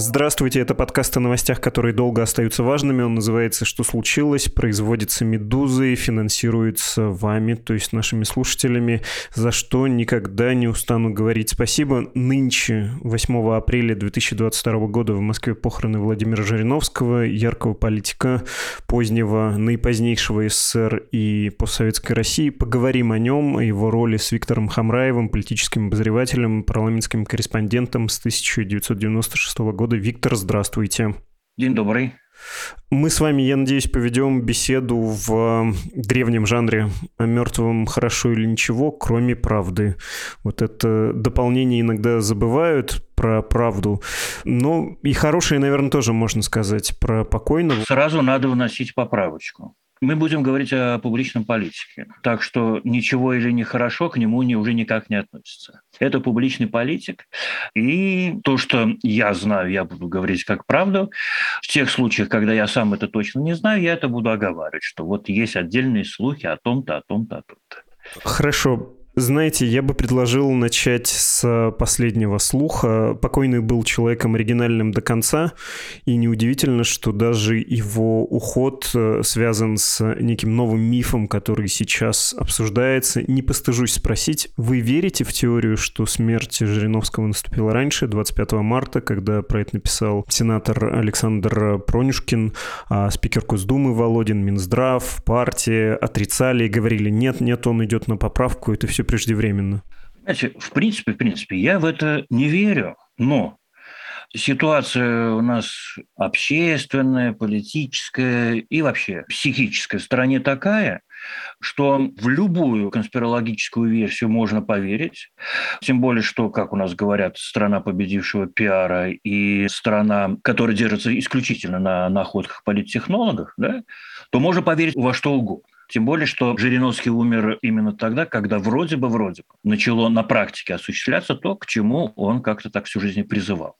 Здравствуйте, это подкаст о новостях, которые долго остаются важными. Он называется «Что случилось?», производится «Медузой», финансируется вами, то есть нашими слушателями, за что никогда не устану говорить спасибо. Нынче, 8 апреля 2022 года в Москве похороны Владимира Жириновского, яркого политика позднего, наипозднейшего СССР и постсоветской России. Поговорим о нем, о его роли с Виктором Хамраевым, политическим обозревателем, парламентским корреспондентом с 1996 года года. Виктор, здравствуйте. День добрый. Мы с вами, я надеюсь, поведем беседу в э, древнем жанре о мертвом хорошо или ничего, кроме правды. Вот это дополнение иногда забывают про правду, но и хорошее, наверное, тоже можно сказать про покойного. Сразу надо вносить поправочку. Мы будем говорить о публичном политике. Так что ничего или нехорошо к нему не, уже никак не относится. Это публичный политик. И то, что я знаю, я буду говорить как правду. В тех случаях, когда я сам это точно не знаю, я это буду оговаривать, что вот есть отдельные слухи о том-то, о том-то, о том-то. Хорошо. Знаете, я бы предложил начать с последнего слуха. Покойный был человеком оригинальным до конца, и неудивительно, что даже его уход э, связан с неким новым мифом, который сейчас обсуждается. Не постыжусь спросить, вы верите в теорию, что смерть Жириновского наступила раньше, 25 марта, когда про это написал сенатор Александр Пронюшкин, а спикер Госдумы Володин, Минздрав, партия отрицали и говорили, нет, нет, он идет на поправку, это все преждевременно? Знаете, в принципе, в принципе, я в это не верю, но ситуация у нас общественная, политическая и вообще психическая в стране такая, что в любую конспирологическую версию можно поверить. Тем более, что, как у нас говорят, страна победившего пиара и страна, которая держится исключительно на находках политтехнологов, да, то можно поверить во что угодно. Тем более, что Жириновский умер именно тогда, когда вроде бы, вроде бы начало на практике осуществляться то, к чему он как-то так всю жизнь призывал.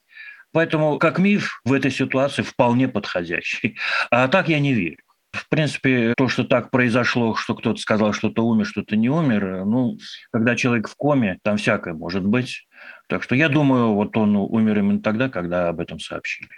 Поэтому как миф в этой ситуации вполне подходящий. А так я не верю. В принципе, то, что так произошло, что кто-то сказал, что-то умер, что-то не умер, ну, когда человек в коме, там всякое может быть. Так что я думаю, вот он умер именно тогда, когда об этом сообщили.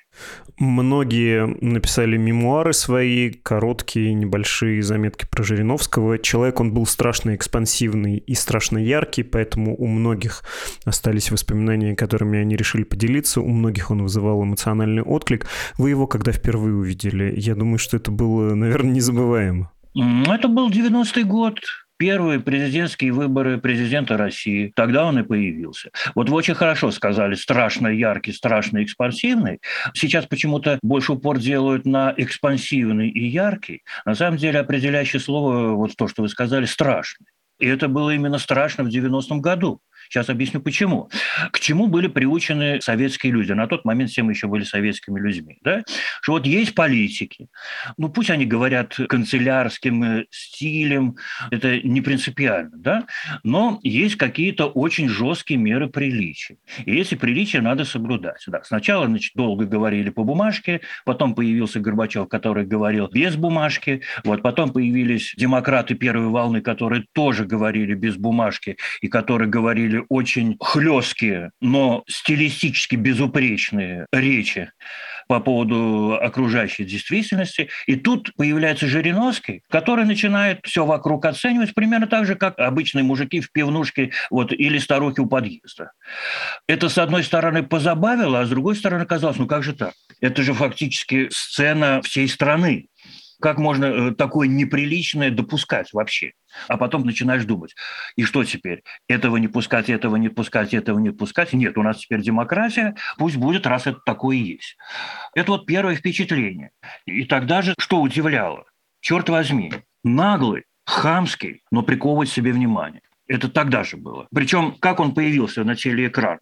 Многие написали мемуары свои, короткие, небольшие заметки про Жириновского. Человек, он был страшно экспансивный и страшно яркий, поэтому у многих остались воспоминания, которыми они решили поделиться. У многих он вызывал эмоциональный отклик. Вы его когда впервые увидели? Я думаю, что это было, наверное, незабываемо. Это был 90-й год первые президентские выборы президента России. Тогда он и появился. Вот вы очень хорошо сказали, страшно яркий, страшно экспансивный. Сейчас почему-то больше упор делают на экспансивный и яркий. На самом деле определяющее слово, вот то, что вы сказали, страшный. И это было именно страшно в 90-м году. Сейчас объясню почему. К чему были приучены советские люди? На тот момент все мы еще были советскими людьми. Да? Что вот есть политики, ну пусть они говорят канцелярским э, стилем, это не принципиально, да? но есть какие-то очень жесткие меры приличия. И эти приличия надо соблюдать. Да. Сначала значит, долго говорили по бумажке, потом появился Горбачев, который говорил без бумажки, вот, потом появились демократы первой волны, которые тоже говорили без бумажки и которые говорили очень хлесткие, но стилистически безупречные речи по поводу окружающей действительности. И тут появляется Жириновский, который начинает все вокруг оценивать примерно так же, как обычные мужики в пивнушке вот, или старухи у подъезда. Это, с одной стороны, позабавило, а с другой стороны, казалось, ну как же так? Это же фактически сцена всей страны. Как можно э, такое неприличное допускать вообще? А потом начинаешь думать, и что теперь? Этого не пускать, этого не пускать, этого не пускать? Нет, у нас теперь демократия, пусть будет, раз это такое есть. Это вот первое впечатление. И тогда же что удивляло? Черт возьми, наглый, хамский, но приковывать себе внимание. Это тогда же было. Причем, как он появился на телеэкранах?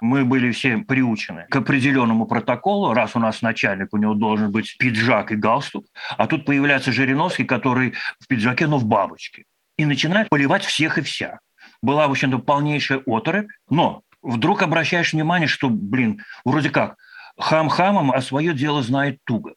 Мы были все приучены к определенному протоколу, раз у нас начальник, у него должен быть пиджак и галстук, а тут появляется Жириновский, который в пиджаке, но в бабочке, и начинает поливать всех и вся. Была, в общем-то, полнейшая оторопь, но вдруг обращаешь внимание, что, блин, вроде как, хам хамом, а свое дело знает туго.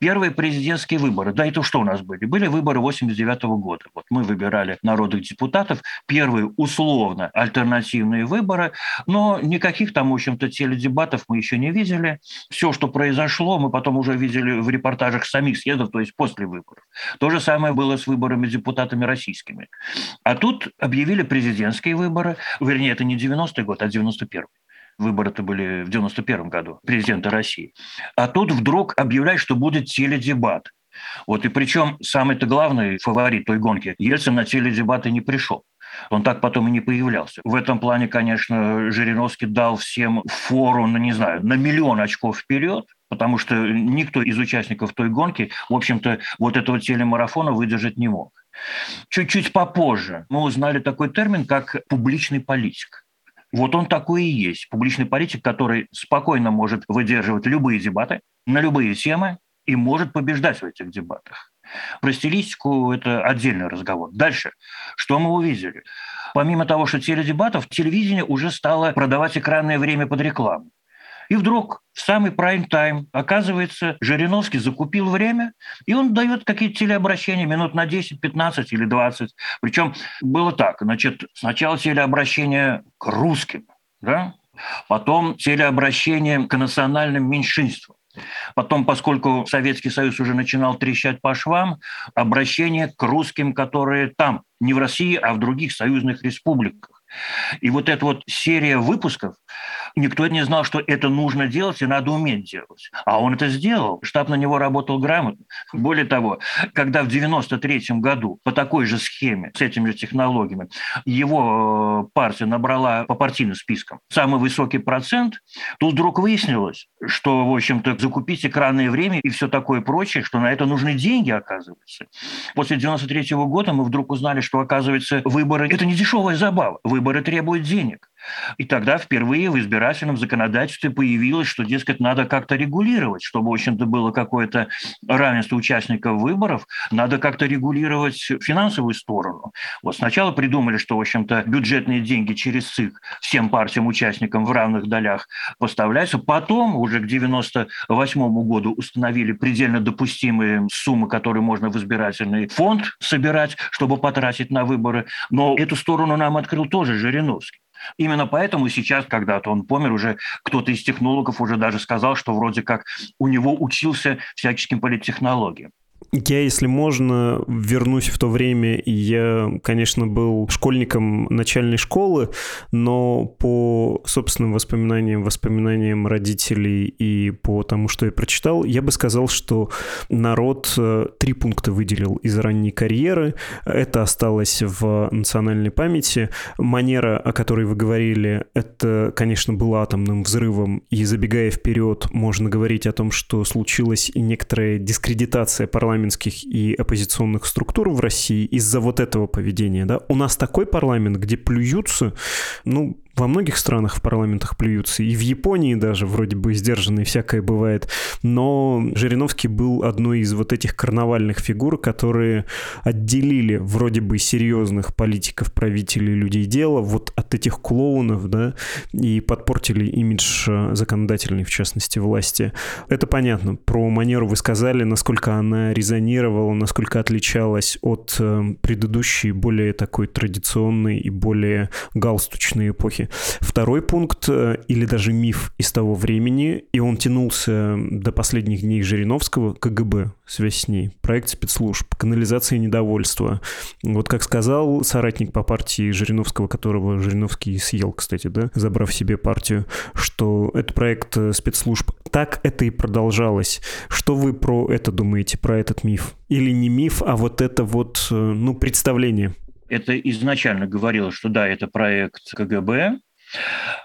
Первые президентские выборы, да, это что у нас были? Были выборы 89 года. Вот мы выбирали народных депутатов, первые условно альтернативные выборы, но никаких там, в общем-то, теледебатов мы еще не видели. Все, что произошло, мы потом уже видели в репортажах самих съездов, то есть после выборов. То же самое было с выборами депутатами российскими. А тут объявили президентские выборы, вернее, это не 90-й год, а 91-й. Выборы-то были в 91 году, президента России. А тут вдруг объявляют, что будет теледебат. Вот и причем самый-то главный фаворит той гонки, Ельцин на теледебаты не пришел. Он так потом и не появлялся. В этом плане, конечно, Жириновский дал всем фору, ну, не знаю, на миллион очков вперед, потому что никто из участников той гонки, в общем-то, вот этого телемарафона выдержать не мог. Чуть-чуть попозже мы узнали такой термин, как публичный политик. Вот он такой и есть. Публичный политик, который спокойно может выдерживать любые дебаты на любые темы и может побеждать в этих дебатах. Про стилистику это отдельный разговор. Дальше. Что мы увидели? Помимо того, что теледебатов, телевидение уже стало продавать экранное время под рекламу. И вдруг в самый прайм-тайм, оказывается, Жириновский закупил время, и он дает какие-то телеобращения минут на 10, 15 или 20. Причем было так, значит, сначала телеобращение к русским, да? потом телеобращение к национальным меньшинствам. Потом, поскольку Советский Союз уже начинал трещать по швам, обращение к русским, которые там, не в России, а в других союзных республиках. И вот эта вот серия выпусков, никто не знал, что это нужно делать и надо уметь делать. А он это сделал. Штаб на него работал грамотно. Более того, когда в 93 году по такой же схеме, с этими же технологиями, его э, партия набрала по партийным спискам самый высокий процент, то вдруг выяснилось, что, в общем-то, закупить экранное время и все такое прочее, что на это нужны деньги, оказывается. После 93 года мы вдруг узнали, что, оказывается, выборы – это не дешевая забава. Выборы требуют денег. И тогда впервые в избирательном законодательстве появилось, что, дескать, надо как-то регулировать, чтобы, в общем-то, было какое-то равенство участников выборов, надо как-то регулировать финансовую сторону. Вот сначала придумали, что, в общем-то, бюджетные деньги через ЦИК всем партиям, участникам в равных долях поставляются. Потом, уже к 98 году, установили предельно допустимые суммы, которые можно в избирательный фонд собирать, чтобы потратить на выборы. Но эту сторону нам открыл тоже Жириновский. Именно поэтому сейчас, когда-то он помер, уже кто-то из технологов уже даже сказал, что вроде как у него учился всяческим политтехнологиям. Я, если можно, вернусь в то время. Я, конечно, был школьником начальной школы, но по собственным воспоминаниям, воспоминаниям родителей и по тому, что я прочитал, я бы сказал, что народ э, три пункта выделил из ранней карьеры. Это осталось в национальной памяти. Манера, о которой вы говорили, это, конечно, была атомным взрывом. И забегая вперед, можно говорить о том, что случилась некоторая дискредитация парламента парламентских и оппозиционных структур в России из-за вот этого поведения, да, у нас такой парламент, где плюются, ну, во многих странах в парламентах плюются, и в Японии даже вроде бы сдержанные всякое бывает, но Жириновский был одной из вот этих карнавальных фигур, которые отделили вроде бы серьезных политиков, правителей, людей дела вот от этих клоунов, да, и подпортили имидж э, законодательной, в частности, власти. Это понятно. Про манеру вы сказали, насколько она резонировала, насколько отличалась от э, предыдущей, более такой традиционной и более галстучной эпохи. Второй пункт, э, или даже миф из того времени, и он тянулся до последних дней Жириновского, КГБ, связь с ней, проект спецслужб, канализация недовольства. Вот как сказал соратник по партии Жириновского, которого Жириновский съел, кстати, да, забрав себе партию, что это проект э, спецслужб. Так это и продолжалось. Что вы про это думаете, про этот миф? Или не миф, а вот это вот, э, ну, представление? Это изначально говорилось, что да, это проект КГБ,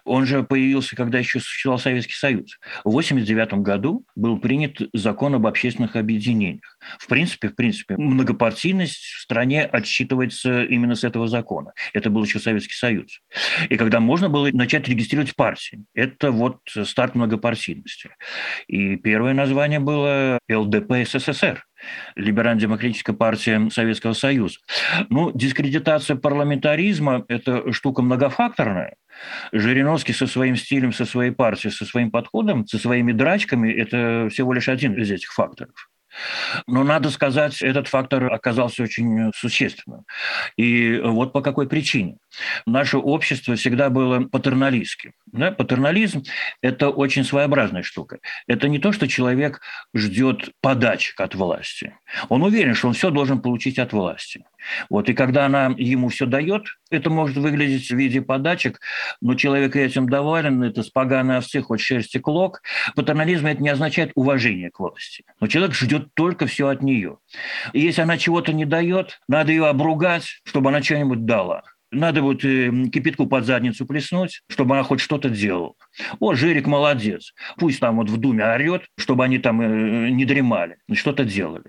Он же появился, когда еще существовал Советский Союз. В 1989 году был принят закон об общественных объединениях. В принципе, в принципе, многопартийность в стране отсчитывается именно с этого закона. Это был еще Советский Союз. И когда можно было начать регистрировать партии. Это вот старт многопартийности. И первое название было ЛДП СССР либерально-демократическая партия Советского Союза. Ну, дискредитация парламентаризма – это штука многофакторная. Жириновский со своим стилем, со своей партией, со своим подходом, со своими драчками – это всего лишь один из этих факторов. Но надо сказать, этот фактор оказался очень существенным. И вот по какой причине. Наше общество всегда было патерналистским. Да? Патернализм – это очень своеобразная штука. Это не то, что человек ждет подачек от власти. Он уверен, что он все должен получить от власти. Вот, и когда она ему все дает, это может выглядеть в виде подачек, но человек этим доволен, это с поганой овцы, хоть шерсти клок. Патернализм это не означает уважение к власти. Но человек ждет только все от нее. И если она чего-то не дает, надо ее обругать, чтобы она что-нибудь дала. Надо вот э, кипятку под задницу плеснуть, чтобы она хоть что-то делала. О, Жирик молодец. Пусть там вот в Думе орет, чтобы они там э, не дремали, что-то делали.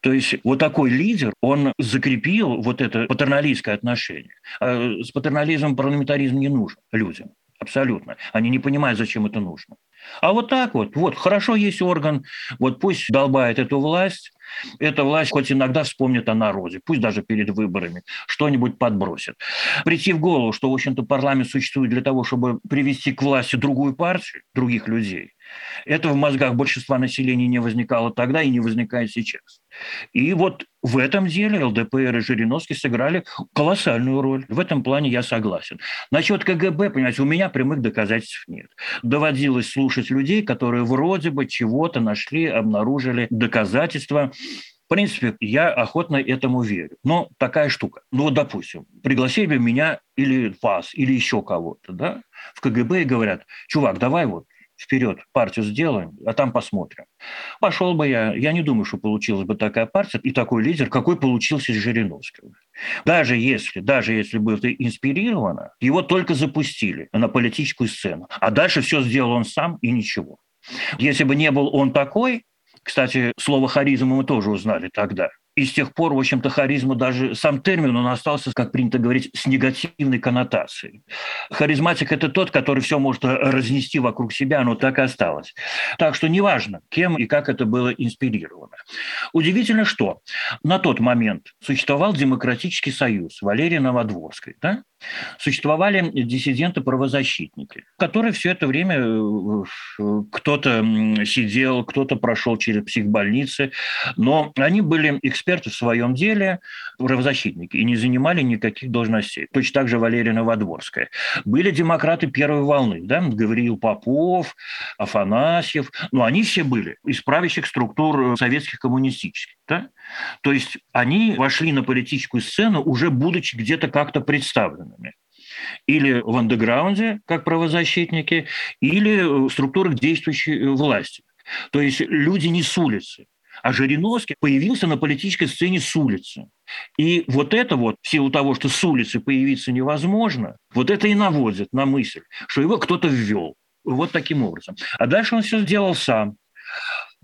То есть вот такой лидер, он закрепил вот это патерналистское отношение. А с патернализмом парламентаризм не нужен людям. Абсолютно. Они не понимают, зачем это нужно. А вот так вот, вот, хорошо есть орган, вот пусть долбает эту власть, эта власть хоть иногда вспомнит о народе, пусть даже перед выборами что-нибудь подбросит. Прийти в голову, что, в общем-то, парламент существует для того, чтобы привести к власти другую партию, других людей, это в мозгах большинства населения не возникало тогда и не возникает сейчас. И вот в этом деле ЛДПР и Жириновский сыграли колоссальную роль. В этом плане я согласен. Насчет КГБ, понимаете, у меня прямых доказательств нет. Доводилось слушать людей, которые вроде бы чего-то нашли, обнаружили доказательства. В принципе, я охотно этому верю. Но такая штука. Ну вот, допустим, пригласили бы меня или вас, или еще кого-то, да, в КГБ и говорят, чувак, давай вот вперед, партию сделаем, а там посмотрим. Пошел бы я, я не думаю, что получилась бы такая партия и такой лидер, какой получился из Жириновского. Даже если, даже если было это инспирировано, его только запустили на политическую сцену, а дальше все сделал он сам и ничего. Если бы не был он такой, кстати, слово харизма мы тоже узнали тогда – и с тех пор, в общем-то, харизма даже сам термин, он остался, как принято говорить, с негативной коннотацией. Харизматик – это тот, который все может разнести вокруг себя, оно так и осталось. Так что неважно, кем и как это было инспирировано. Удивительно, что на тот момент существовал Демократический союз Валерия Новодворской. Да? Существовали диссиденты-правозащитники, которые все это время э, кто-то сидел, кто-то прошел через психбольницы, но они были эксперты в своем деле, правозащитники, и не занимали никаких должностей. Точно так же Валерия Новодворская. Были демократы первой волны, да, Гавриил Попов, Афанасьев, но они все были из правящих структур советских коммунистических. Да? То есть они вошли на политическую сцену, уже будучи где-то как-то представленными или в андеграунде, как правозащитники, или в структурах действующей власти. То есть люди не с улицы. А Жириновский появился на политической сцене с улицы. И вот это вот, в силу того, что с улицы появиться невозможно, вот это и наводит на мысль, что его кто-то ввел. Вот таким образом. А дальше он все сделал сам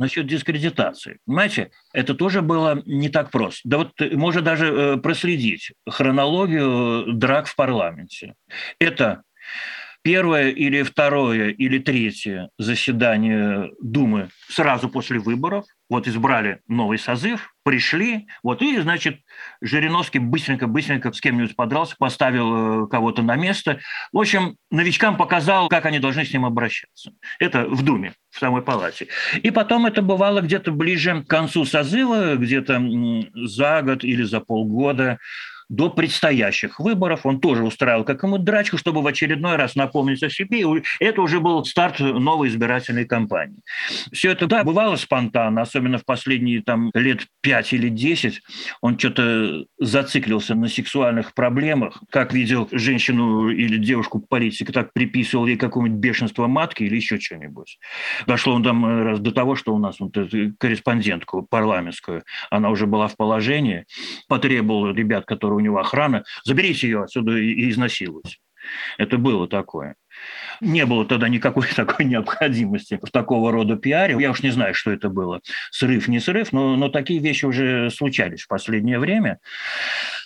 насчет дискредитации. Понимаете, это тоже было не так просто. Да вот можно даже э, проследить хронологию драк в парламенте. Это первое или второе или третье заседание Думы сразу после выборов. Вот избрали новый созыв, пришли, вот и, значит, Жириновский быстренько-быстренько с кем-нибудь подрался, поставил э, кого-то на место. В общем, новичкам показал, как они должны с ним обращаться. Это в Думе, в самой палате. И потом это бывало где-то ближе к концу созыва, где-то за год или за полгода до предстоящих выборов. Он тоже устраивал какую-нибудь драчку, чтобы в очередной раз напомнить о себе. И это уже был старт новой избирательной кампании. Все это, да, бывало спонтанно, особенно в последние там, лет 5 или 10. Он что-то зациклился на сексуальных проблемах. Как видел женщину или девушку политика, так приписывал ей какое-нибудь бешенство матки или еще что-нибудь. Дошло он там э, раз до того, что у нас вот корреспондентку парламентскую, она уже была в положении, потребовал ребят, которые него охрана, заберите ее отсюда и изнасилуйте. Это было такое. Не было тогда никакой такой необходимости в такого рода пиаре. Я уж не знаю, что это было. Срыв, не срыв, но, но такие вещи уже случались в последнее время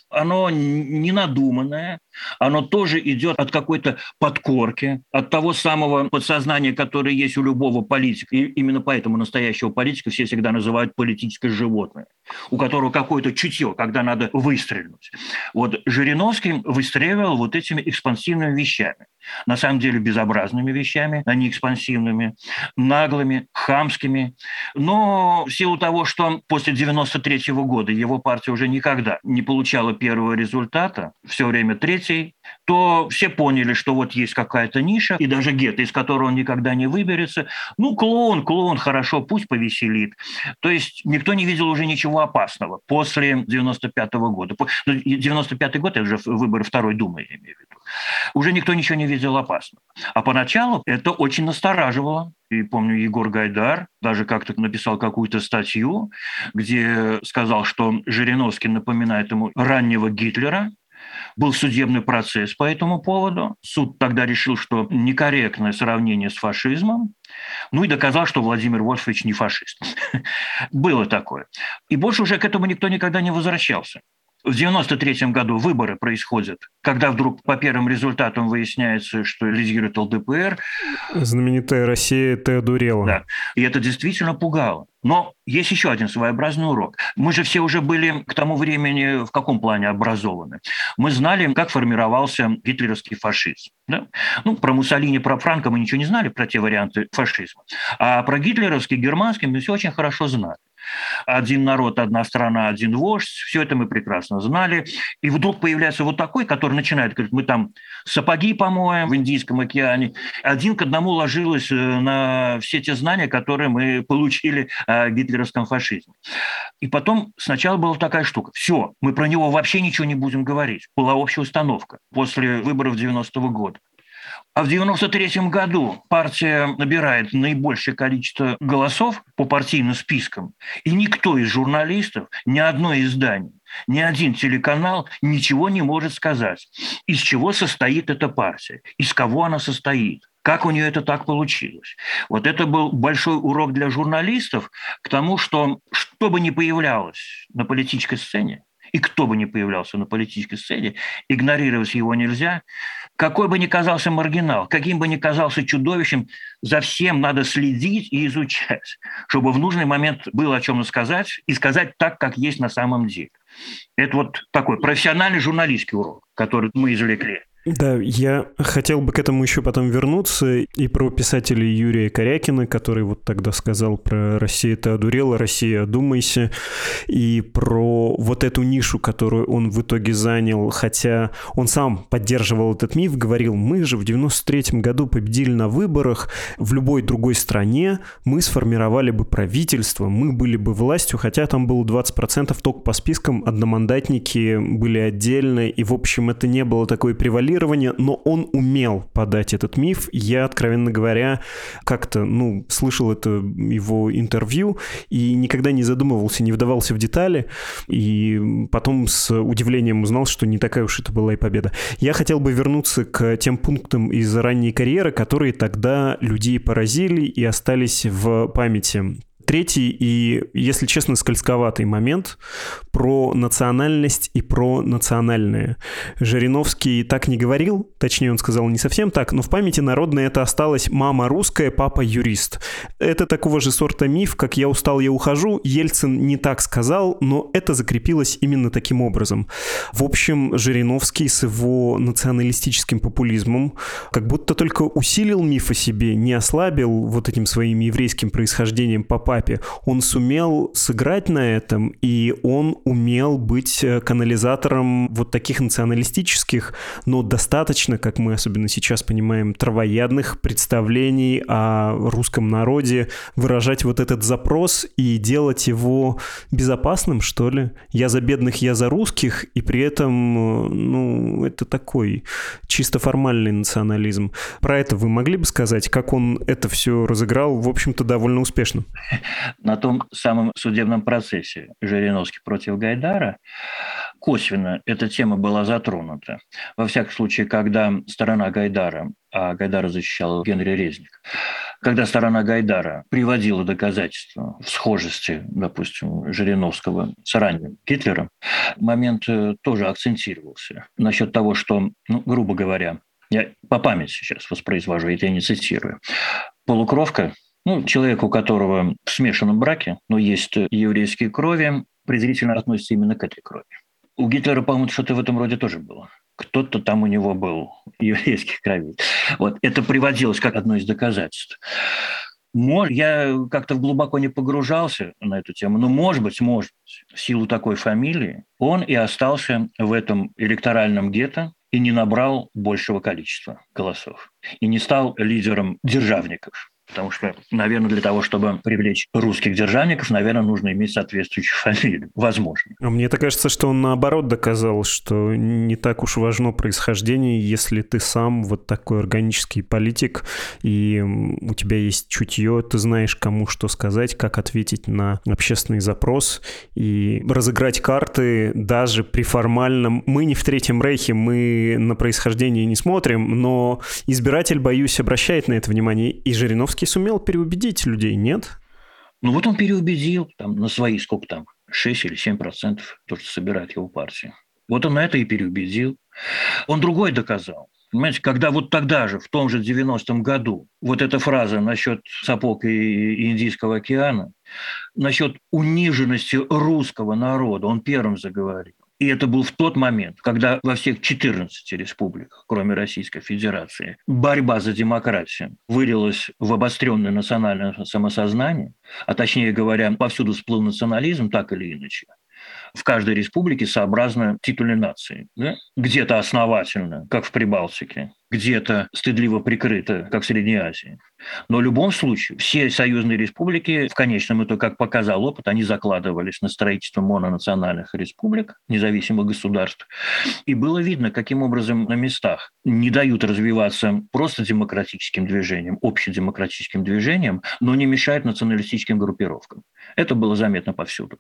оно не надуманное, оно тоже идет от какой-то подкорки, от того самого подсознания, которое есть у любого политика. И именно поэтому настоящего политика все всегда называют политическое животное, у которого какое-то чутье, когда надо выстрелить. Вот Жириновский выстреливал вот этими экспансивными вещами. На самом деле безобразными вещами, а не экспансивными, наглыми, хамскими. Но в силу того, что после 93 -го года его партия уже никогда не получала первого результата, все время третий, то все поняли, что вот есть какая-то ниша, и даже гетто, из которого он никогда не выберется. Ну, клоун, клоун, хорошо, пусть повеселит. То есть никто не видел уже ничего опасного после 95 -го года. 95 ну, год – это уже выборы Второй Думы, я имею в виду. Уже никто ничего не видел опасного. А поначалу это очень настораживало. И помню, Егор Гайдар даже как-то написал какую-то статью, где сказал, что Жириновский напоминает ему раннего Гитлера, был судебный процесс по этому поводу. Суд тогда решил, что некорректное сравнение с фашизмом. Ну и доказал, что Владимир Вольфович не фашист. Было такое. И больше уже к этому никто никогда не возвращался. В 1993 году выборы происходят, когда вдруг по первым результатам выясняется, что лидирует ЛДПР. Знаменитая Россия Теодорела. Да, и это действительно пугало. Но есть еще один своеобразный урок. Мы же все уже были к тому времени в каком плане образованы. Мы знали, как формировался гитлеровский фашизм. Да? Ну, про Муссолини, про Франка мы ничего не знали, про те варианты фашизма. А про гитлеровский, германский мы все очень хорошо знали один народ, одна страна, один вождь, все это мы прекрасно знали. И вдруг появляется вот такой, который начинает говорить, мы там сапоги помоем в Индийском океане. Один к одному ложилось э, на все те знания, которые мы получили о гитлеровском фашизме. И потом сначала была такая штука. Все, мы про него вообще ничего не будем говорить. Была общая установка после выборов 90-го года. А в 1993 году партия набирает наибольшее количество голосов по партийным спискам, и никто из журналистов, ни одно издание, ни один телеканал ничего не может сказать, из чего состоит эта партия, из кого она состоит. Как у нее это так получилось? Вот это был большой урок для журналистов к тому, что что бы ни появлялось на политической сцене, и кто бы ни появлялся на политической сцене, игнорировать его нельзя. Какой бы ни казался маргинал, каким бы ни казался чудовищем, за всем надо следить и изучать, чтобы в нужный момент было о чем сказать и сказать так, как есть на самом деле. Это вот такой профессиональный журналистский урок, который мы извлекли. Да, я хотел бы к этому еще потом вернуться и про писателя Юрия Корякина, который вот тогда сказал про «Россия ты одурела, Россия, одумайся», и про вот эту нишу, которую он в итоге занял, хотя он сам поддерживал этот миф, говорил, мы же в 93 году победили на выборах, в любой другой стране мы сформировали бы правительство, мы были бы властью, хотя там было 20% только по спискам, одномандатники были отдельно, и, в общем, это не было такой превалирование, формулирование, но он умел подать этот миф. Я, откровенно говоря, как-то, ну, слышал это его интервью и никогда не задумывался, не вдавался в детали. И потом с удивлением узнал, что не такая уж это была и победа. Я хотел бы вернуться к тем пунктам из ранней карьеры, которые тогда людей поразили и остались в памяти. Третий и, если честно, скользковатый момент про национальность и про национальное. Жириновский так не говорил, точнее он сказал не совсем так, но в памяти народной это осталось «мама русская, папа юрист». Это такого же сорта миф, как «я устал, я ухожу». Ельцин не так сказал, но это закрепилось именно таким образом. В общем, Жириновский с его националистическим популизмом как будто только усилил миф о себе, не ослабил вот этим своим еврейским происхождением папа папе. Он сумел сыграть на этом, и он умел быть э, канализатором вот таких националистических, но достаточно, как мы особенно сейчас понимаем, травоядных представлений о русском народе, выражать вот этот запрос и делать его безопасным, что ли. Я за бедных, я за русских, и при этом, э, ну, это такой чисто формальный национализм. Про это вы могли бы сказать, как он это все разыграл, в общем-то, довольно успешно? На том самом судебном процессе. Жириновский против Гайдара, косвенно эта тема была затронута. Во всяком случае, когда сторона Гайдара, а Гайдара защищал Генри Резник, когда сторона Гайдара приводила доказательства в схожести, допустим, Жириновского с ранним Гитлером, момент э, тоже акцентировался. Насчет того, что, ну, грубо говоря, я по памяти сейчас воспроизвожу, это я не цитирую, полукровка ну, человек, у которого в смешанном браке, но есть еврейские крови, презрительно относится именно к этой крови. У Гитлера, по-моему, что-то в этом роде тоже было. Кто-то там у него был еврейских кровей. Вот это приводилось как одно из доказательств. Я как-то глубоко не погружался на эту тему, но, может быть, может быть, в силу такой фамилии, он и остался в этом электоральном гетто и не набрал большего количества голосов. И не стал лидером державников. Потому что, наверное, для того, чтобы привлечь русских державников, наверное, нужно иметь соответствующую фамилию. Возможно. А мне-то кажется, что он наоборот доказал, что не так уж важно происхождение, если ты сам вот такой органический политик, и у тебя есть чутье, ты знаешь, кому что сказать, как ответить на общественный запрос, и разыграть карты даже при формальном... Мы не в Третьем Рейхе, мы на происхождение не смотрим, но избиратель, боюсь, обращает на это внимание, и Жириновский Жириновский сумел переубедить людей, нет? Ну вот он переубедил там, на свои, сколько там, 6 или 7 процентов, то, что собирает его партия. Вот он на это и переубедил. Он другой доказал. Понимаете, когда вот тогда же, в том же 90-м году, вот эта фраза насчет сапог и Индийского океана, насчет униженности русского народа, он первым заговорил. И это был в тот момент, когда во всех 14 республиках, кроме Российской Федерации, борьба за демократию вылилась в обостренное национальное самосознание, а точнее говоря, повсюду всплыл национализм, так или иначе в каждой республике сообразно титульной нации. Да? Где-то основательно, как в Прибалтике, где-то стыдливо прикрыто, как в Средней Азии. Но в любом случае все союзные республики, в конечном итоге, как показал опыт, они закладывались на строительство мононациональных республик, независимых государств. И было видно, каким образом на местах не дают развиваться просто демократическим движением, общедемократическим движением, но не мешают националистическим группировкам. Это было заметно повсюду.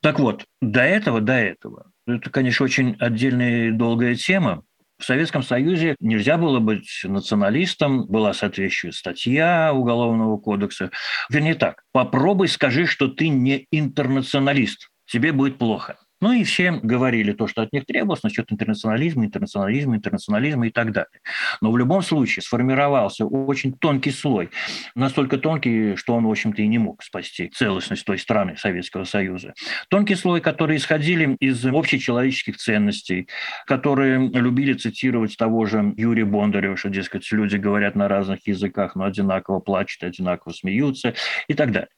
Так вот, до этого, до этого, это, конечно, очень отдельная долгая тема, в Советском Союзе нельзя было быть националистом, была соответствующая статья Уголовного кодекса. Вернее так, попробуй скажи, что ты не интернационалист, тебе будет плохо. Ну и все говорили то, что от них требовалось насчет интернационализма, интернационализма, интернационализма и так далее. Но в любом случае сформировался очень тонкий слой, настолько тонкий, что он, в общем-то, и не мог спасти целостность той страны Советского Союза. Тонкий слой, который исходили из общечеловеческих ценностей, которые любили цитировать того же Юрия Бондарева, что, дескать, люди говорят на разных языках, но одинаково плачут, одинаково смеются и так далее.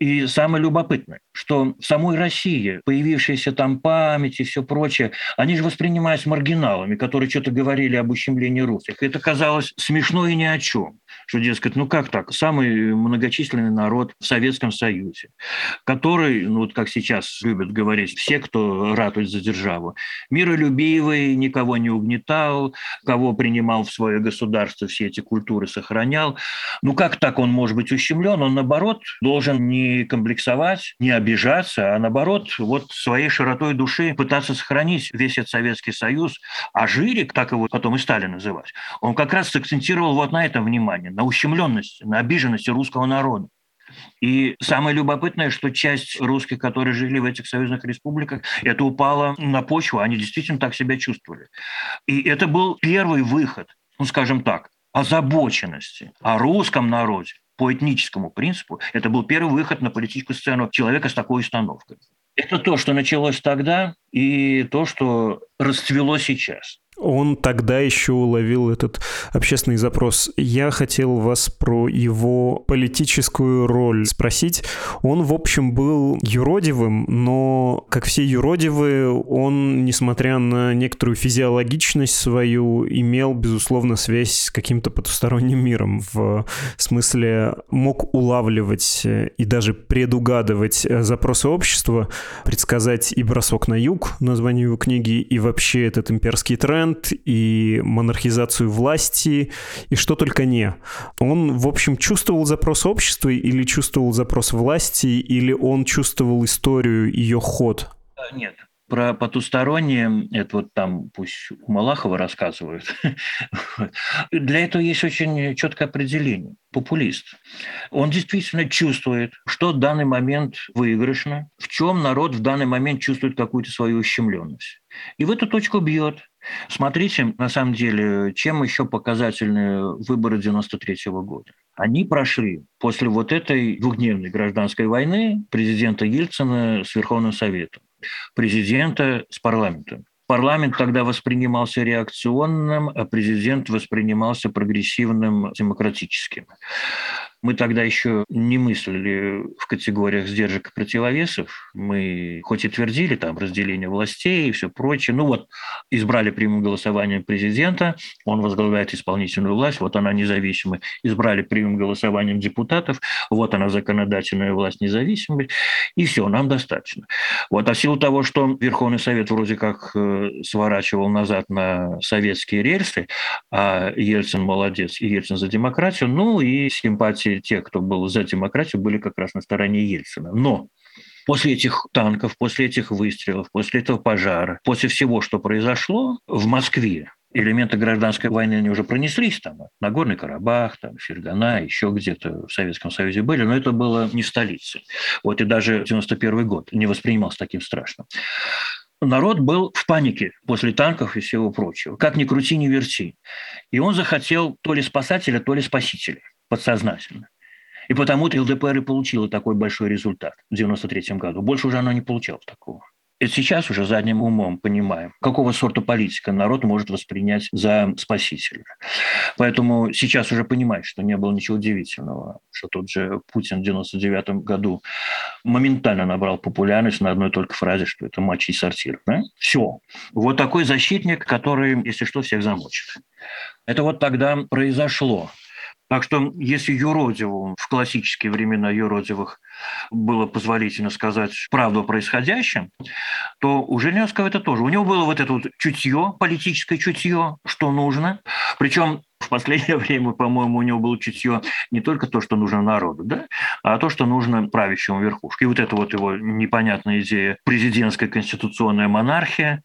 И самое любопытное, что в самой России появившиеся там там память и все прочее, они же воспринимались маргиналами, которые что-то говорили об ущемлении русских. Это казалось смешно и ни о чем. Что, дескать, ну как так? Самый многочисленный народ в Советском Союзе, который, ну вот как сейчас любят говорить все, кто ратует за державу, миролюбивый, никого не угнетал, кого принимал в свое государство, все эти культуры сохранял. Ну как так он может быть ущемлен? Он, наоборот, должен не комплексовать, не обижаться, а наоборот, вот своей широтой широтой души пытаться сохранить весь этот Советский Союз. А Жирик, так его потом и стали называть, он как раз акцентировал вот на этом внимание, на ущемленности, на обиженности русского народа. И самое любопытное, что часть русских, которые жили в этих союзных республиках, это упало на почву, они действительно так себя чувствовали. И это был первый выход, ну скажем так, озабоченности о русском народе по этническому принципу. Это был первый выход на политическую сцену человека с такой установкой. Это то, что началось тогда, и то, что расцвело сейчас он тогда еще уловил этот общественный запрос. Я хотел вас про его политическую роль спросить. Он, в общем, был юродивым, но, как все юродивые, он, несмотря на некоторую физиологичность свою, имел, безусловно, связь с каким-то потусторонним миром. В смысле, мог улавливать и даже предугадывать запросы общества, предсказать и бросок на юг, название его книги, и вообще этот имперский тренд, тренд и монархизацию власти, и что только не. Он, в общем, чувствовал запрос общества или чувствовал запрос власти, или он чувствовал историю, ее ход? Нет, Про потустороннее, это вот там пусть у Малахова рассказывают. Для этого есть очень четкое определение. Популист. Он действительно чувствует, что в данный момент выигрышно, в чем народ в данный момент чувствует какую-то свою ущемленность. И в эту точку бьет. Смотрите, на самом деле, чем еще показательны выборы 93 года. Они прошли после вот этой двухдневной гражданской войны президента Ельцина с Верховным Советом, президента с парламентом. Парламент тогда воспринимался реакционным, а президент воспринимался прогрессивным, демократическим. Мы тогда еще не мыслили в категориях сдержек и противовесов. Мы хоть и твердили там разделение властей и все прочее. Ну вот, избрали прямым голосованием президента, он возглавляет исполнительную власть, вот она независимая. Избрали прямым голосованием депутатов, вот она законодательная власть независимая. И все, нам достаточно. Вот, а в силу того, что Верховный Совет вроде как э, сворачивал назад на советские рельсы, а Ельцин молодец, и Ельцин за демократию, ну и симпатии все те, кто был за демократию, были как раз на стороне Ельцина. Но после этих танков, после этих выстрелов, после этого пожара, после всего, что произошло в Москве, элементы гражданской войны они уже пронеслись там, Нагорный Карабах, там, Фергана, еще где-то в Советском Союзе были, но это было не в столице. Вот и даже 91 год не воспринимался таким страшным. Народ был в панике после танков и всего прочего. Как ни крути, ни верти. И он захотел то ли спасателя, то ли спасителя подсознательно. И потому-то ЛДПР и получила такой большой результат в 93 году. Больше уже она не получала такого. И сейчас уже задним умом понимаем, какого сорта политика народ может воспринять за спасителя. Поэтому сейчас уже понимает, что не было ничего удивительного, что тот же Путин в 99 году моментально набрал популярность на одной только фразе, что это матч и сортир. Да? Все. Вот такой защитник, который, если что, всех замочит. Это вот тогда произошло. Так что если Юродиву в классические времена Юродивых было позволительно сказать правду о происходящем, то у Жириновского это тоже. У него было вот это вот чутье, политическое чутье, что нужно. Причем в последнее время, по-моему, у него было чутье не только то, что нужно народу, да, а то, что нужно правящему верхушке. И вот это вот его непонятная идея президентская конституционная монархия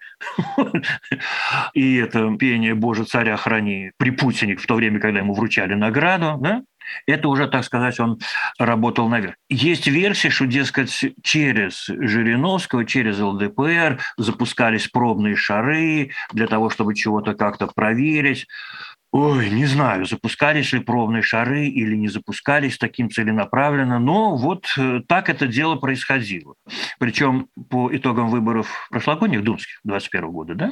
и это пение «Боже, царя храни» при Путине в то время, когда ему вручали награду, да, это уже, так сказать, он работал наверх. Есть версия, что, дескать, через Жириновского, через ЛДПР запускались пробные шары для того, чтобы чего-то как-то проверить. Ой, не знаю, запускались ли пробные шары или не запускались таким целенаправленно, но вот э, так это дело происходило. Причем по итогам выборов прошлогодних, думских, 2021 года, да,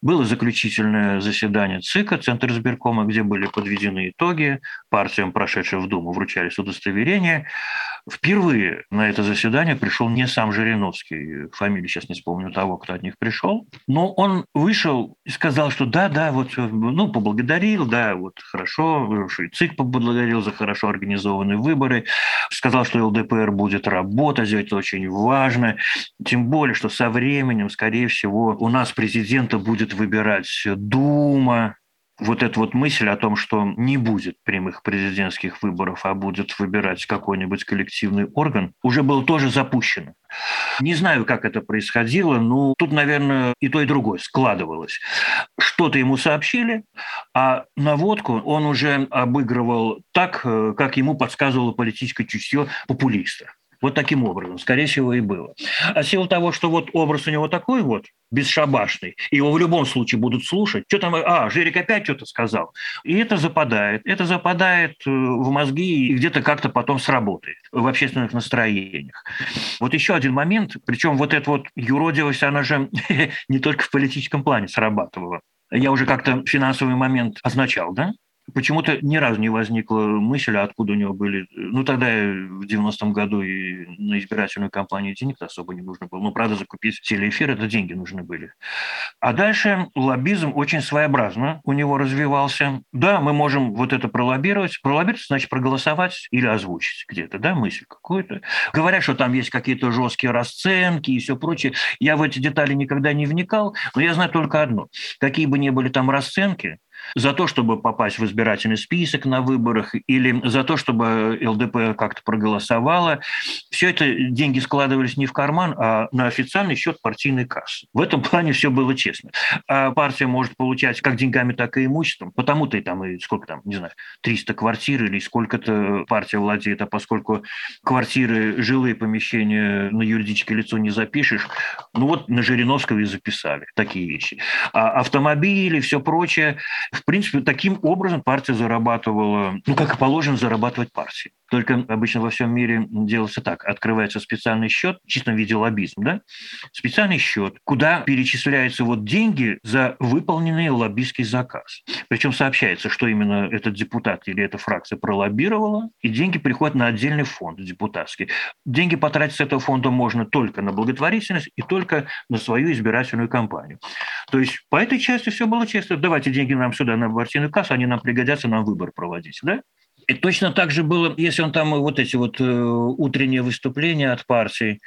было заключительное заседание ЦИКа, Центр избиркома, где были подведены итоги, партиям, прошедшим в Думу, вручались удостоверения. Впервые на это заседание пришел не сам Жириновский, фамилию сейчас не вспомню того, кто от них пришел, но он вышел и сказал, что да, да, вот, ну, поблагодарил, да, вот хорошо, ЦИК поблагодарил за хорошо организованные выборы, сказал, что ЛДПР будет работать, это очень важно, тем более, что со временем, скорее всего, у нас президента будет выбирать Дума, вот эта вот мысль о том, что не будет прямых президентских выборов, а будет выбирать какой-нибудь коллективный орган, уже было тоже запущено. Не знаю, как это происходило, но тут, наверное, и то, и другое складывалось. Что-то ему сообщили, а наводку он уже обыгрывал так, э, как ему подсказывало политическое чутье популиста. Вот таким образом, скорее всего, и было. А сила того, что вот образ у него такой вот, бесшабашный, его в любом случае будут слушать, что там, а, Жирик опять что-то сказал. И это западает. Это западает э, в мозги и где-то как-то потом сработает в общественных настроениях. Вот еще один момент, причем вот эта вот юродивость, она же не только в политическом плане срабатывала. Я уже как-то финансовый момент означал, да? Почему-то ни разу не возникла мысль, откуда у него были... Ну, тогда в 90-м году и на избирательную кампанию денег особо не нужно было. Ну, правда, закупить телеэфир – это деньги нужны были. А дальше лоббизм очень своеобразно у него развивался. Да, мы можем вот это пролоббировать. Пролоббировать – значит проголосовать или озвучить где-то, да, мысль какую-то. Говорят, что там есть какие-то жесткие расценки и все прочее. Я в эти детали никогда не вникал, но я знаю только одно. Какие бы ни были там расценки, за то, чтобы попасть в избирательный список на выборах или за то, чтобы ЛДП как-то проголосовала. Все это деньги складывались не в карман, а на официальный счет партийной кассы. В этом плане все было честно. А партия может получать как деньгами, так и имуществом. Потому-то и там, и сколько там, не знаю, 300 квартир или сколько-то партия владеет, а поскольку квартиры, жилые помещения на юридическое лицо не запишешь, ну вот на Жириновского и записали такие вещи. А автомобили, все прочее, в принципе, таким образом партия зарабатывала, ну, как и положено зарабатывать партии. Только обычно во всем мире делается так. Открывается специальный счет, в чистом виде лоббизм, да? Специальный счет, куда перечисляются вот деньги за выполненный лоббистский заказ. Причем сообщается, что именно этот депутат или эта фракция пролоббировала, и деньги приходят на отдельный фонд депутатский. Деньги потратить с этого фонда можно только на благотворительность и только на свою избирательную кампанию. То есть по этой части все было честно. Давайте деньги нам сюда на партийную кассу, они нам пригодятся на выбор проводить. Да? И точно так же было, если он там вот эти вот э, утренние выступления от партии.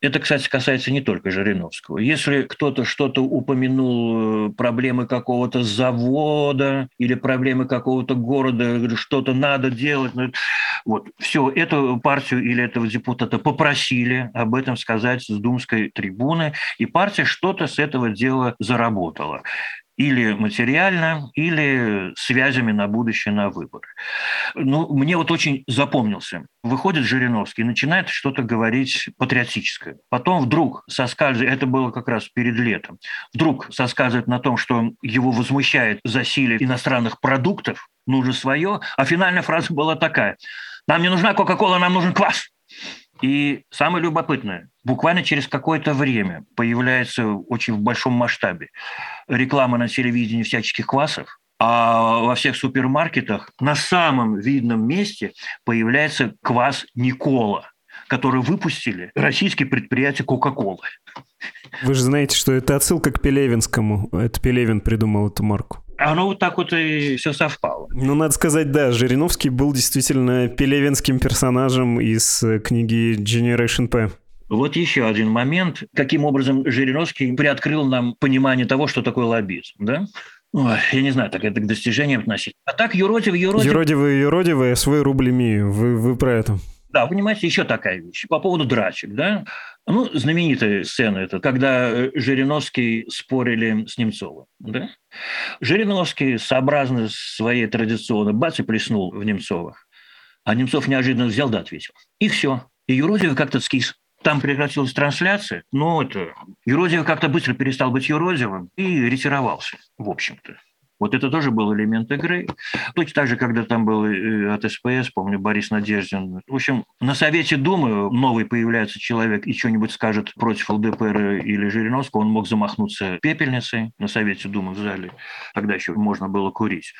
Это, кстати, касается не только Жириновского. Если кто-то что-то упомянул, э, проблемы какого-то завода или проблемы какого-то города, что-то надо делать, ну, вот, все, эту партию или этого депутата попросили об этом сказать с думской трибуны, и партия что-то с этого дела заработала или материально, или связями на будущее, на выборы. Ну, мне вот очень запомнился. Выходит Жириновский и начинает что-то говорить патриотическое. Потом вдруг соскальзывает, это было как раз перед летом, вдруг соскальзывает на том, что его возмущает засилие иностранных продуктов, нужно свое, а финальная фраза была такая. Нам не нужна Кока-Кола, нам нужен квас. И самое любопытное, буквально через какое-то время появляется очень в большом масштабе реклама на телевидении всяческих квасов, а во всех супермаркетах на самом видном месте появляется квас Никола, который выпустили российские предприятия Кока-Колы. Вы же знаете, что это отсылка к Пелевинскому. Это Пелевин придумал эту марку оно вот так вот и все совпало. Ну, надо сказать, да, Жириновский был действительно пелевинским персонажем из э, книги Generation P. Вот еще один момент, каким образом Жириновский приоткрыл нам понимание того, что такое лоббизм, да? Ой, я не знаю, так это к достижениям относить. А так юродивый, юродивый... Юродивый, юродивый, свой рубль имею. Вы, вы про это. Да, понимаете, еще такая вещь. По поводу драчек, да? Ну, знаменитая сцена это, когда э, Жириновский спорили с Немцовым, да? Жириновский, сообразно своей традиционной, бац, и плеснул в Немцова. А Немцов неожиданно взял да ответил. И все. И Юродивый как-то скис. Там прекратилась трансляция, но это Юродивый как-то быстро перестал быть Юродивым и ретировался, в общем-то. Вот это тоже был элемент игры. Точно так же, когда там был э, от СПС, помню, Борис Надеждин. В общем, на Совете Думы новый появляется человек и что-нибудь скажет против ЛДПР или Жириновского, он мог замахнуться пепельницей на Совете Думы в зале. Тогда еще можно было курить.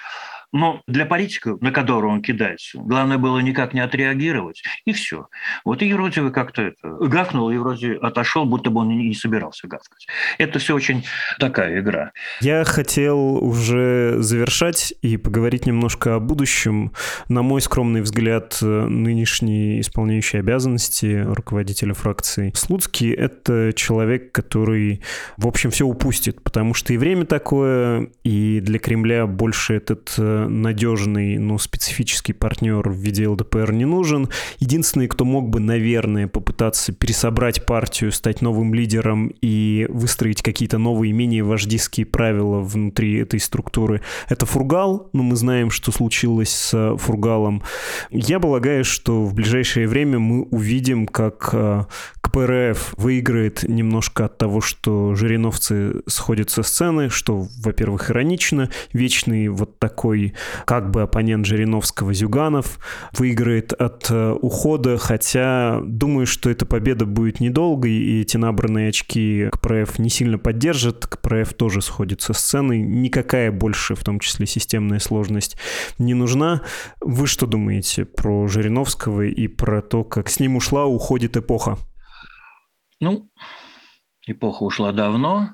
Но для политика, на которого он кидается, главное было никак не отреагировать, и все. Вот и Еродивый как-то это, гавкнул, и вроде отошел, будто бы он не собирался гавкать. Это все очень такая игра. Я хотел уже завершать и поговорить немножко о будущем. На мой скромный взгляд, нынешний исполняющий обязанности руководителя фракции Слуцкий — это человек, который, в общем, все упустит, потому что и время такое, и для Кремля больше этот надежный, но специфический партнер в виде ЛДПР не нужен. Единственный, кто мог бы, наверное, попытаться пересобрать партию, стать новым лидером и выстроить какие-то новые, менее вождистские правила внутри этой структуры, это Фургал. Но мы знаем, что случилось с Фургалом. Я полагаю, что в ближайшее время мы увидим, как э, КПРФ выиграет немножко от того, что жириновцы сходят со сцены, что, во-первых, иронично. Вечный вот такой как бы оппонент Жириновского Зюганов выиграет от э, ухода, хотя думаю, что эта победа будет недолгой, и эти набранные очки КПРФ не сильно поддержат. КПРФ тоже сходит со сцены. Никакая больше, в том числе системная сложность, не нужна. Вы что думаете про Жириновского и про то, как с ним ушла, уходит эпоха? Ну, эпоха ушла давно,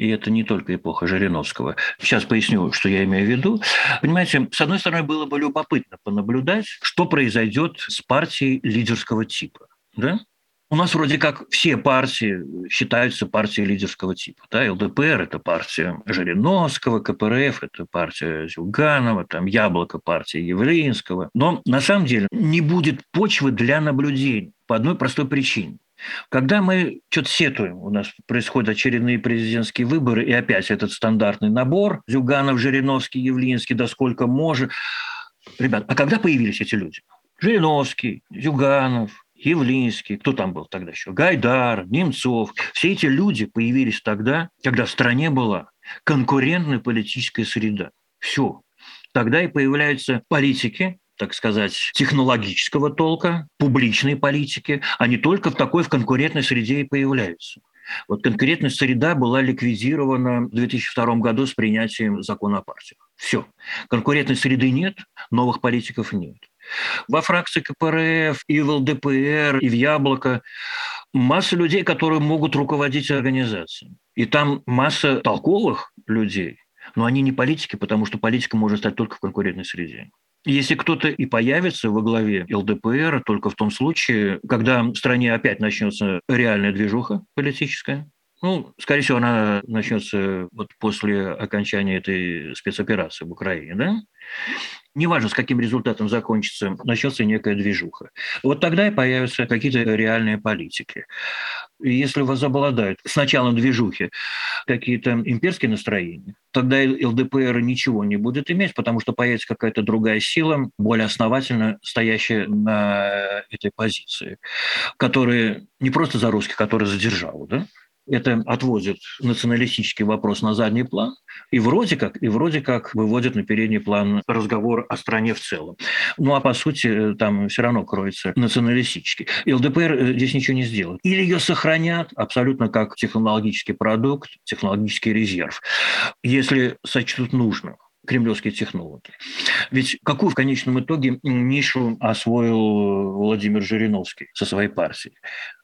и это не только эпоха Жириновского. Сейчас поясню, что я имею в виду. Понимаете, с одной стороны, было бы любопытно понаблюдать, что произойдет с партией лидерского типа. Да? У нас вроде как все партии считаются партией лидерского типа. Да? ЛДПР – это партия Жириновского, КПРФ – это партия Зюганова, там Яблоко – партия Явлинского. Но на самом деле не будет почвы для наблюдений по одной простой причине. Когда мы что-то сетуем, у нас происходят очередные президентские выборы, и опять этот стандартный набор, Зюганов, Жириновский, Явлинский, да сколько может. Ребят, а когда появились эти люди? Жириновский, Зюганов, Явлинский, кто там был тогда еще, Гайдар, Немцов. Все эти люди появились тогда, когда в стране была конкурентная политическая среда. Все. Тогда и появляются политики, так сказать, технологического толка, публичные политики, они только в такой в конкурентной среде и появляются. Вот конкурентная среда была ликвидирована в 2002 году с принятием закона о партиях. Все. Конкурентной среды нет, новых политиков нет. Во фракции КПРФ, и в ЛДПР, и в Яблоко масса людей, которые могут руководить организацией. И там масса толковых людей, но они не политики, потому что политика может стать только в конкурентной среде. Если кто-то и появится во главе ЛДПР, только в том случае, когда в стране опять начнется реальная движуха политическая, ну, скорее всего, она начнется вот после окончания этой спецоперации в Украине, да? Неважно, с каким результатом закончится, начнется некая движуха. Вот тогда и появятся какие-то реальные политики. Если возобладают с началом движухи какие-то имперские настроения, тогда ЛДПР ничего не будет иметь, потому что появится какая-то другая сила, более основательно стоящая на этой позиции, которая не просто за русских, которая задержала, да? Это отводит националистический вопрос на задний план и вроде как, и вроде как выводит на передний план разговор о стране в целом. Ну а по сути там все равно кроется националистический. И ЛДПР э, здесь ничего не сделает. Или ее сохранят абсолютно как технологический продукт, технологический резерв, если сочтут нужным кремлевские технологи. Ведь какую в конечном итоге нишу освоил Владимир Жириновский со своей партией?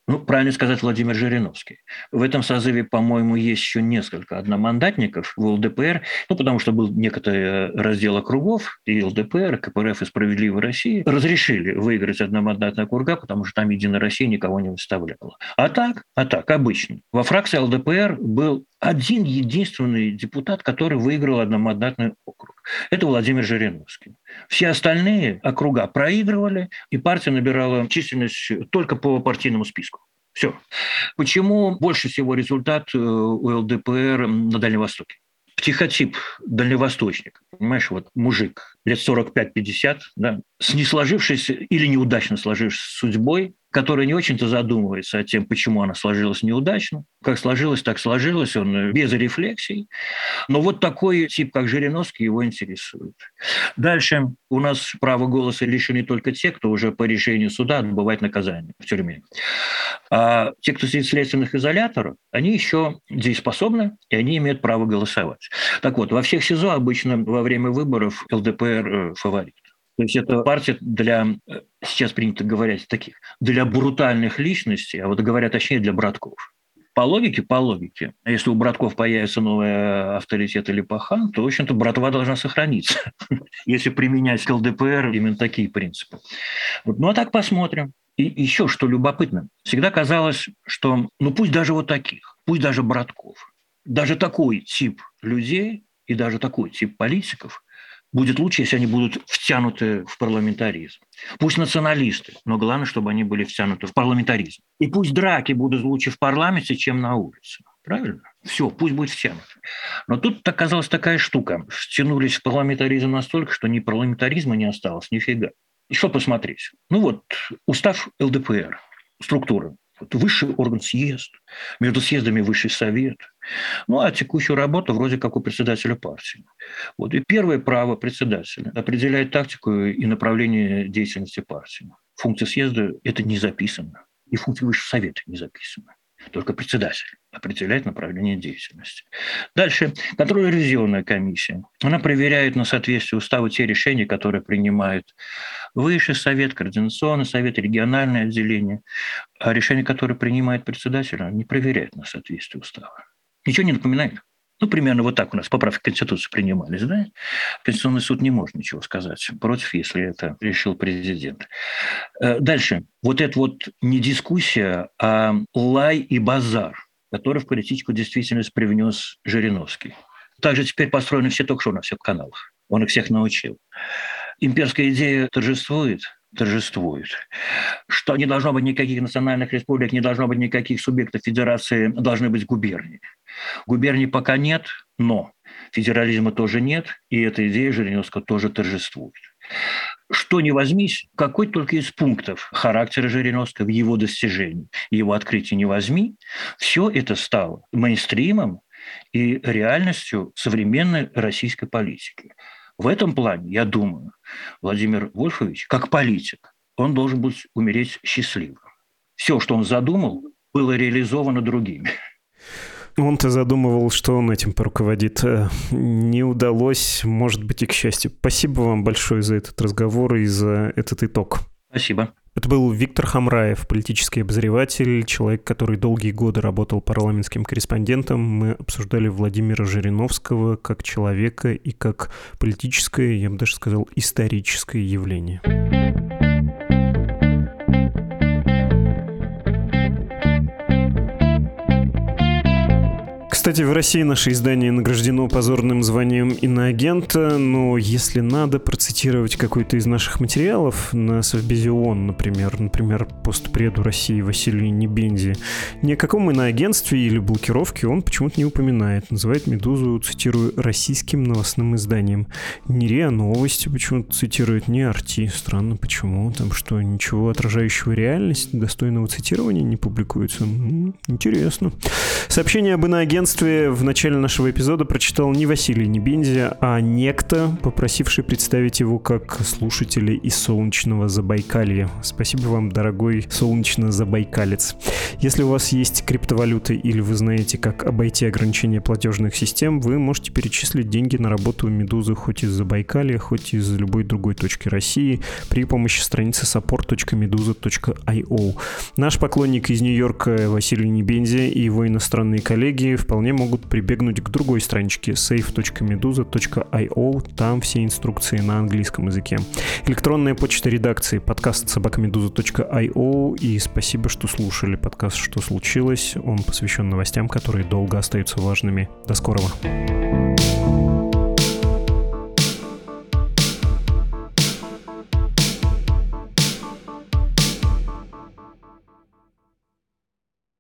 Ну, правильно сказать, Владимир Жириновский. В этом созыве, по-моему, есть еще несколько одномандатников в ЛДПР, ну, потому что был некоторый раздел округов, и ЛДПР, КПРФ и «Справедливая Россия» разрешили выиграть одномандатный округа, потому что там «Единая Россия» никого не выставляла. А так, а так, обычно. Во фракции ЛДПР был один единственный депутат, который выиграл одномандатный округ. Это Владимир Жириновский. Все остальные округа проигрывали, и партия набирала численность только по партийному списку. Все. Почему больше всего результат э, у ЛДПР на Дальнем Востоке? психотип дальневосточник, понимаешь, вот мужик лет 45-50, да, с не сложившейся или неудачно сложившейся судьбой, который не очень-то задумывается о тем, почему она сложилась неудачно. Как сложилось, так сложилось, он без рефлексий. Но вот такой тип, как Жириновский, его интересует. Дальше у нас право голоса лишены только те, кто уже по решению суда отбывает наказание в тюрьме. А те, кто сидит в следственных изоляторах, они еще дееспособны, и они имеют право голосовать. Так вот, во всех СИЗО обычно во время выборов ЛДПР э, фаворит. То есть это партия для, э, сейчас принято говорить таких, для брутальных личностей, а вот говорят точнее для братков. По логике, по логике, если у братков появится новый э, авторитет или пахан, то, в общем-то, братва должна сохраниться, если применять к ЛДПР именно такие принципы. Вот. Ну а так посмотрим. И еще что любопытно, всегда казалось, что, ну пусть даже вот таких, пусть даже братков, даже такой тип людей и даже такой тип политиков будет лучше, если они будут втянуты в парламентаризм. Пусть националисты, но главное, чтобы они были втянуты в парламентаризм. И пусть драки будут лучше в парламенте, чем на улице. Правильно? Все, пусть будет втянут. Но тут оказалась такая штука. Втянулись в парламентаризм настолько, что ни парламентаризма не осталось, нифига. Что посмотреть? Ну вот, устав ЛДПР, структура. Высший орган съезд, между съездами высший совет. Ну, а текущую работу вроде как у председателя партии. Вот. И первое право председателя определяет тактику и направление деятельности партии. Функция съезда – это не записано. И функция высшего совета не записана. Только председатель определяет направление деятельности. Дальше. Контрольно-ревизионная комиссия. Она проверяет на соответствие уставу те решения, которые принимает Высший совет, Координационный совет, региональное отделение. А решения, которые принимает председатель, не проверяет на соответствие устава. Ничего не напоминает. Ну, примерно вот так у нас поправки к Конституции принимались, да? Конституционный суд не может ничего сказать против, если это решил президент. Э, дальше. Вот это вот не дискуссия, а лай и базар, который в политическую действительность привнес Жириновский. Также теперь построены все ток-шоу на всех каналах. Он их всех научил. Имперская идея торжествует, торжествует, что не должно быть никаких национальных республик, не должно быть никаких субъектов федерации, должны быть губернии. Губерний пока нет, но федерализма тоже нет, и эта идея Жириновского тоже торжествует. Что не возьмись, какой только из пунктов характера Жириновского, его достижений, его открытий не возьми, все это стало мейнстримом и реальностью современной российской политики. В этом плане, я думаю, Владимир Вольфович, как политик, он должен быть умереть счастливым. Все, что он задумал, было реализовано другими. Он-то задумывал, что он этим поруководит. Э, не удалось, может быть, и к счастью. Спасибо вам большое за этот разговор и за этот итог. Спасибо. Это был Виктор Хамраев, политический обозреватель, человек, который долгие годы работал парламентским корреспондентом. Мы обсуждали Владимира Жириновского как человека и как политическое, я бы даже сказал, историческое явление. Кстати, в России наше издание награждено позорным званием иноагента, но если надо процитировать какой-то из наших материалов на Совбезе ООН, например, например, постпреду России Василию Небензи, ни о каком иноагентстве или блокировке он почему-то не упоминает. Называет «Медузу», цитирую, российским новостным изданием. Не РИА Новости почему-то цитирует, не Арти. Странно, почему? Там что, ничего отражающего реальность, достойного цитирования не публикуется? М-м, интересно. Сообщение об иноагентстве приветствие в начале нашего эпизода прочитал не Василий Небензи, а некто, попросивший представить его как слушателя из солнечного Забайкалья. Спасибо вам, дорогой солнечно-забайкалец. Если у вас есть криптовалюты или вы знаете, как обойти ограничения платежных систем, вы можете перечислить деньги на работу Медузы хоть из Забайкалья, хоть из любой другой точки России при помощи страницы support.meduza.io. Наш поклонник из Нью-Йорка Василий Небензи и его иностранные коллеги вполне вполне могут прибегнуть к другой страничке safe.meduza.io, там все инструкции на английском языке. Электронная почта редакции подкаст собакамедуза.io и спасибо, что слушали подкаст «Что случилось?». Он посвящен новостям, которые долго остаются важными. До скорого.